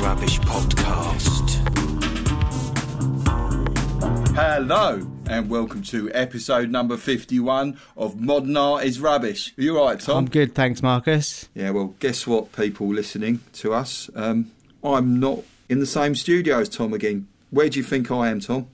Rubbish Podcast. Hello, and welcome to episode number 51 of Modern Art is Rubbish. Are you right, Tom? I'm good, thanks, Marcus. Yeah, well, guess what, people listening to us? Um, I'm not in the same studio as Tom again. Where do you think I am, Tom?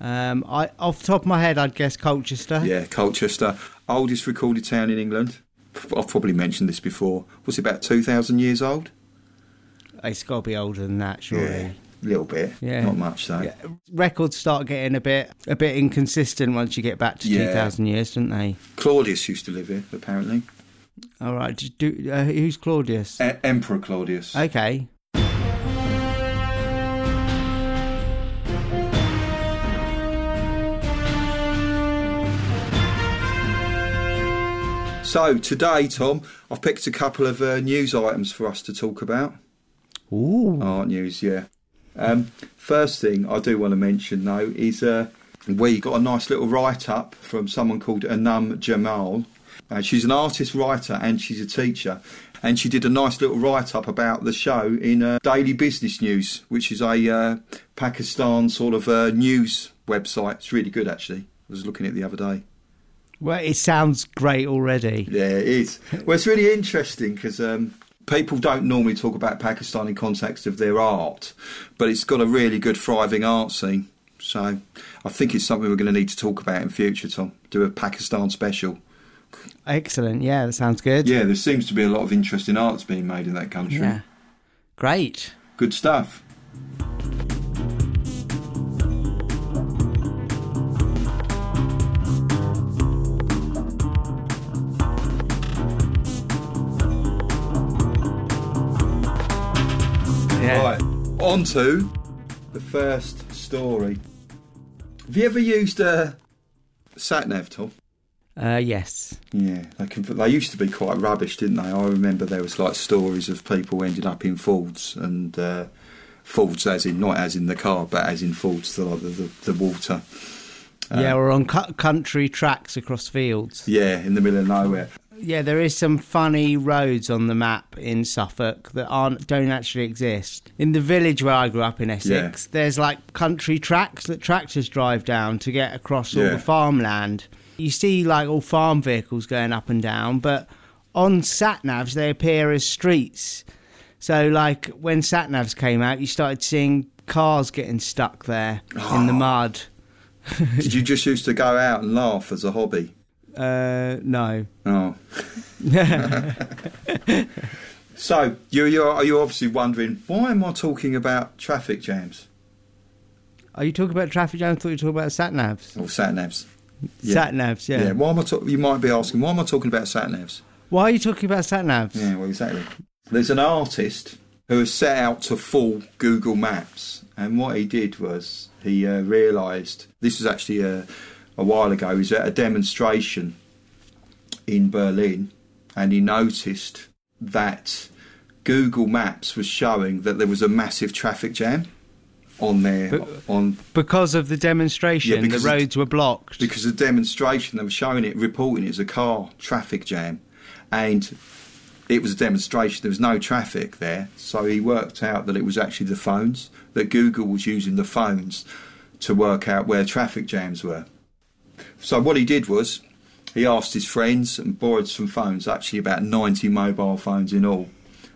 Um, I, off the top of my head, I'd guess Colchester. Yeah, Colchester, oldest recorded town in England. I've probably mentioned this before. Was it about two thousand years old? It's got to be older than that, surely. Yeah, a little bit. Yeah. Not much, though. Yeah, Records start getting a bit a bit inconsistent once you get back to Yeah. 2,000 years, don't they? Claudius used to live here, apparently. All right, do, uh, who's Claudius? E- Emperor Claudius. Okay. So, today, Tom, I've picked a couple of uh, news items for us to talk about. Ooh. Art news, yeah. Um, first thing I do want to mention though is uh, we got a nice little write up from someone called Anum Jamal. Uh, she's an artist writer and she's a teacher, and she did a nice little write up about the show in uh, Daily Business News, which is a uh, Pakistan sort of uh, news website. It's really good actually. I was looking at it the other day. Well, it sounds great already. Yeah, it is. Well, it's really interesting because um, people don't normally talk about Pakistan in context of their art, but it's got a really good, thriving art scene. So I think it's something we're going to need to talk about in future, Tom. Do a Pakistan special. Excellent. Yeah, that sounds good. Yeah, there seems to be a lot of interesting arts being made in that country. Yeah. Great. Good stuff. Yeah. Right, on to the first story. Have you ever used a sat nav, Tom? Uh, yes. Yeah, they can. They used to be quite rubbish, didn't they? I remember there was like stories of people ending up in Fords and uh, Fords, as in not as in the car, but as in Fords, the the, the, the water. yeah, we're on cu- country tracks across fields. Yeah, in the middle of nowhere. Yeah, there is some funny roads on the map in Suffolk that aren't don't actually exist. In the village where I grew up in Essex, there's like country tracks that tractors drive down to get across all the farmland. You see like all farm vehicles going up and down, but on sat navs they appear as streets. So like when sat navs came out, you started seeing cars getting stuck there in the ah. mud. Did you just used to go out and laugh as a hobby? Uh, no. Oh. so you you are you obviously wondering why am I talking about traffic jams Are you talking about traffic jams? I thought you were talking about sat navs. or sat navs? Sat navs, yeah. Yeah. Why am I? talk you might be asking why am I talking about sat navs? Why are you talking about sat navs? Yeah, well, exactly. There's an artist who has set out to fool Google Maps, and what he did was he uh, realised this was actually a, a while ago. He was at a demonstration in Berlin, and he noticed that Google Maps was showing that there was a massive traffic jam on there But- on Because of the demonstration, Yeah, the it- roads were blocked. because of the demonstration they were showing it, reporting it as a car traffic jam, and it was a demonstration. There was no traffic there, so he worked out that it was actually the phones that Google was using the phones to work out where traffic jams were. So what he did was he asked his friends and borrowed some phones, actually about ninety mobile phones in all,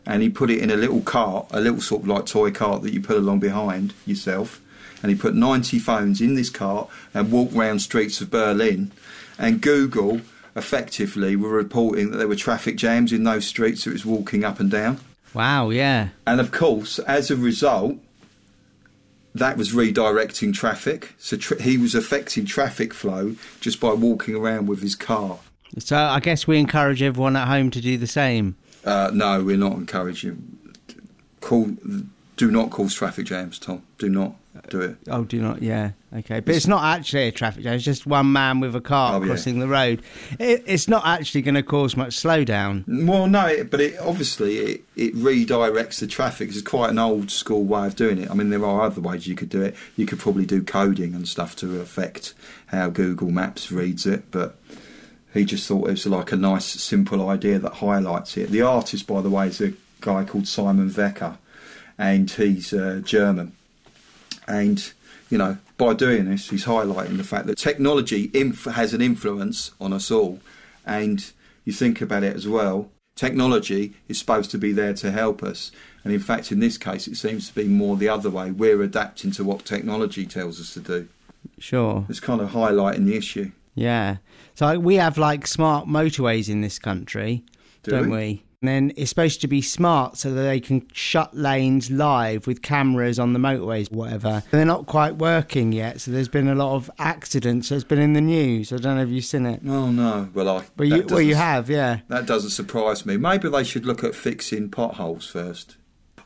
and he put it in a little cart, a little sort of like toy cart that you put along behind yourself. And he put 90 phones in this cart and walked round streets of Berlin. And Google effectively were reporting that there were traffic jams in those streets it was walking up and down. wow, yeah. And of course, as a result, that was redirecting traffic. So tr he was affecting traffic flow just by walking around with his car. So I guess we encourage everyone at home to do the same. Uh, no, we're not encouraging. Call, do not cause traffic jams, Tom. Do not do it. Oh, do not, yeah, okay. But it's not actually a traffic jam, it's just one man with a car Oh, yeah. crossing the road. It, it's not actually going to cause much slowdown. Well, no, it, but it obviously it, it redirects the traffic. It's quite an old school way of doing it. I mean, there are other ways you could do it. You could probably do coding and stuff to affect how Google Maps reads it, but he just thought it was like a nice, simple idea that highlights it. The artist, by the way, is a guy called Simon Weckert, and he's uh, German, and you know, by doing this, he's highlighting the fact that technology inf- has an influence on us all. And you think about it as well, technology is supposed to be there to help us. And in fact, in this case, it seems to be more the other way. We're adapting to what technology tells us to do. Sure. It's kind of highlighting the issue. Yeah. So we have like smart motorways in this country, Do don't we? we? And then it's supposed to be smart so that they can shut lanes live with cameras on the motorways, whatever. And They're not quite working yet, so there's been a lot of accidents. It's been in the news. I don't know if you've seen it. Oh no! Well, I. Well, you, well, you have, yeah. That doesn't surprise me. Maybe they should look at fixing potholes first.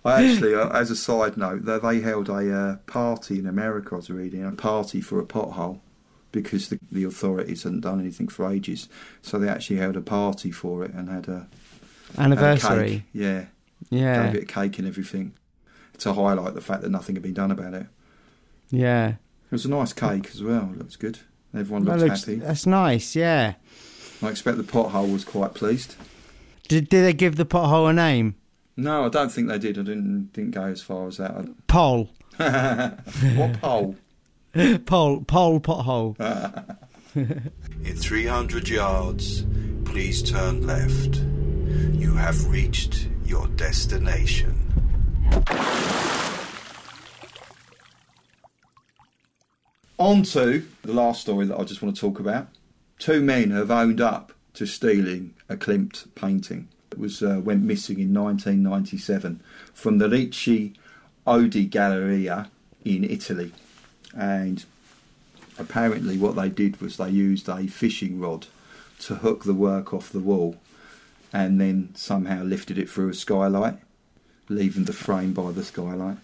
I actually, uh, as a side note, they, they held a uh, party in America. I was reading a party for a pothole because the, the authorities hadn't done anything for ages. So they actually held a party for it and had a Anniversary. cake. Yeah, Yeah. gave it a cake and everything to highlight the fact that nothing had been done about it. Yeah. It was a nice cake as well. It looks good. Everyone That looks, happy. that's nice, yeah. I expect the pothole was quite pleased. Did, did they give the pothole a name? No, I don't think they did. I didn't didn't go as far as that. Pole. what pole? Pole, pole pothole. In 300 yards, please turn left. Have reached your destination. On to the last story that I just want to talk about. Two men have owned up to stealing a Klimt painting. It was uh, went missing in 1997 from the Ricci Oddi Galleria in Italy, and apparently what they did was they used a fishing rod to hook the work off the wall and then somehow lifted it through a skylight leaving the frame by the skylight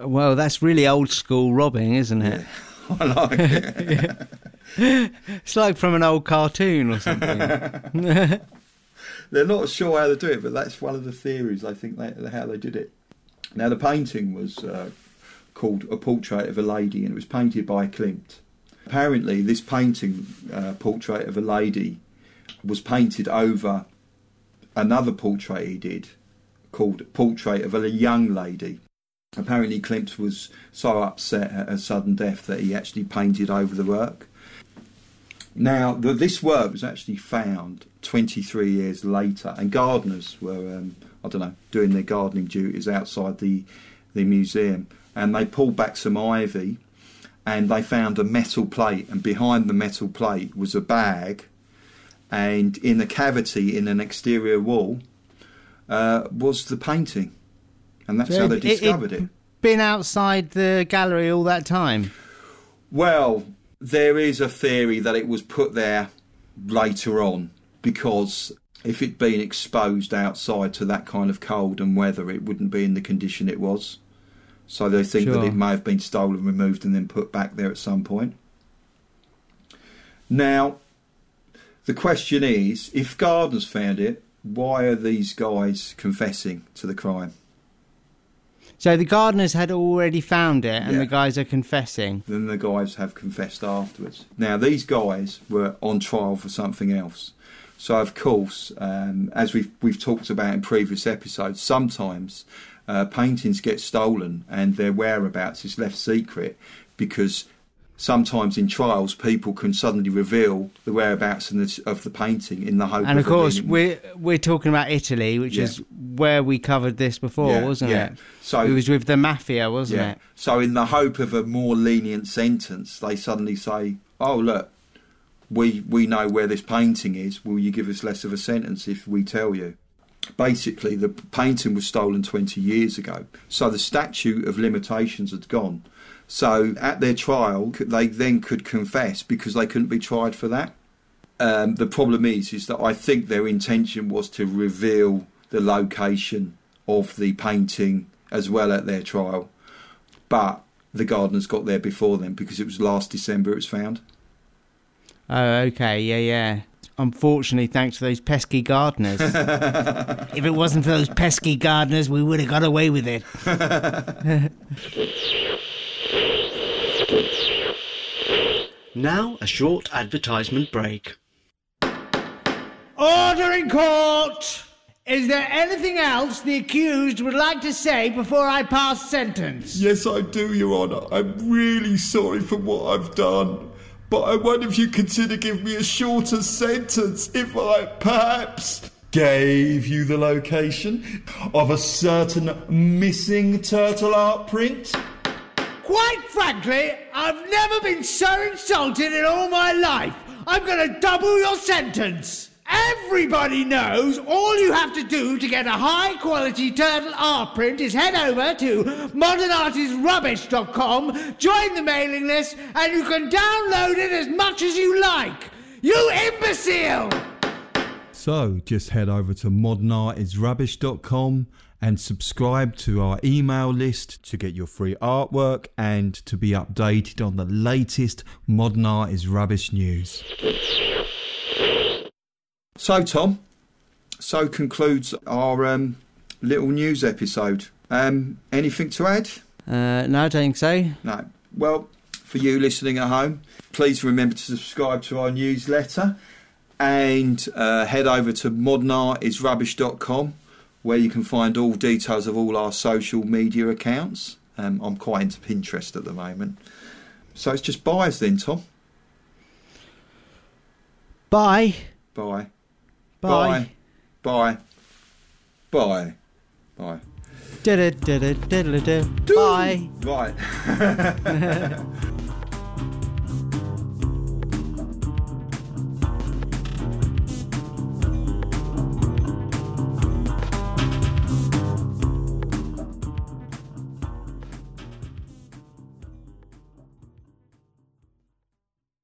Well, that's really old school robbing, isn't it? i like it It's like from an old cartoon or something. they're not sure how to do it but that's one of the theories i think they, how they did it now the painting was uh, called a portrait of a lady and it was painted by klimt apparently this painting uh, portrait of a lady was painted over another portrait he did called Portrait of a Young Lady. Apparently, Klimt was so upset at her sudden death that he actually painted over the work. Now, the, this work was actually found 23 years later, and gardeners were, um, I don't know, doing their gardening duties outside the, the museum, and they pulled back some ivy and they found a metal plate, and behind the metal plate was a bag, and in a cavity in an exterior wall uh, was the painting, and that's So how they it- it- discovered it. Been outside the gallery all that time. Well, there is a theory that it was put there later on because if it'd been exposed outside to that kind of cold and weather, it wouldn't be in the condition it was. So they think that it may have been stolen, removed, and then put back there at some point. Now, the question is if gardeners found it, why are these guys confessing to the crime? So the gardeners had already found it, and Yeah. the guys are confessing. Then the guys have confessed afterwards. Now, these guys were on trial for something else. So, of course, um, as we've we've talked about in previous episodes, sometimes uh, paintings get stolen and their whereabouts is left secret because sometimes in trials people can suddenly reveal the whereabouts in the, of the painting in the hope. And of it course, we're we're talking about Italy, which Yeah. is where we covered this before, Yeah, wasn't yeah. it? So it was with the mafia, wasn't it? So, in the hope of a more lenient sentence, they suddenly say, "Oh, look, we we know where this painting is. Will you give us less of a sentence if we tell you?" Basically, the painting was stolen 20 years ago, so the statute of limitations had gone. So, at their trial, they then could confess because they couldn't be tried for that. Um, the problem is, is that I think their intention was to reveal the location of the painting as well at their trial, but the gardeners got there before them because it was last December it was found. Oh, okay, yeah, yeah. Unfortunately, thanks to those pesky gardeners. if it wasn't for those pesky gardeners, we would have got away with it. Now, a short advertisement break. Order in court! Is there anything else the accused would like to say before I pass sentence? Yes, I do, Your Honour. I'm really sorry for what I've done. But I wonder if you could consider giving me a shorter sentence if I perhaps gave you the location of a certain missing turtle art print. Quite frankly, I've never been so insulted in all my life. I'm going to double your sentence. Everybody knows all you have to do to get a high quality turtle art print is head over to modernartisrubbish.com, join the mailing list, and you can download it as much as you like. You imbecile! So just head over to modernartisrubbish.com and subscribe to our email list to get your free artwork and to be updated on the latest Modern Art is Rubbish news. So, Tom, so concludes our um, little news episode. Um, anything to add? Uh, no, I don't think so. No. Well, for you listening at home, please remember to subscribe to our newsletter and uh, head over to modernartisrubbish.com where you can find all details of all our social media accounts. Um, I'm quite into Pinterest at the moment. So it's just buys then, Tom. Bye. Bye. Bye. Bye. Bye. Bye. Da-da-da-da-da-da-da. Bye. Right.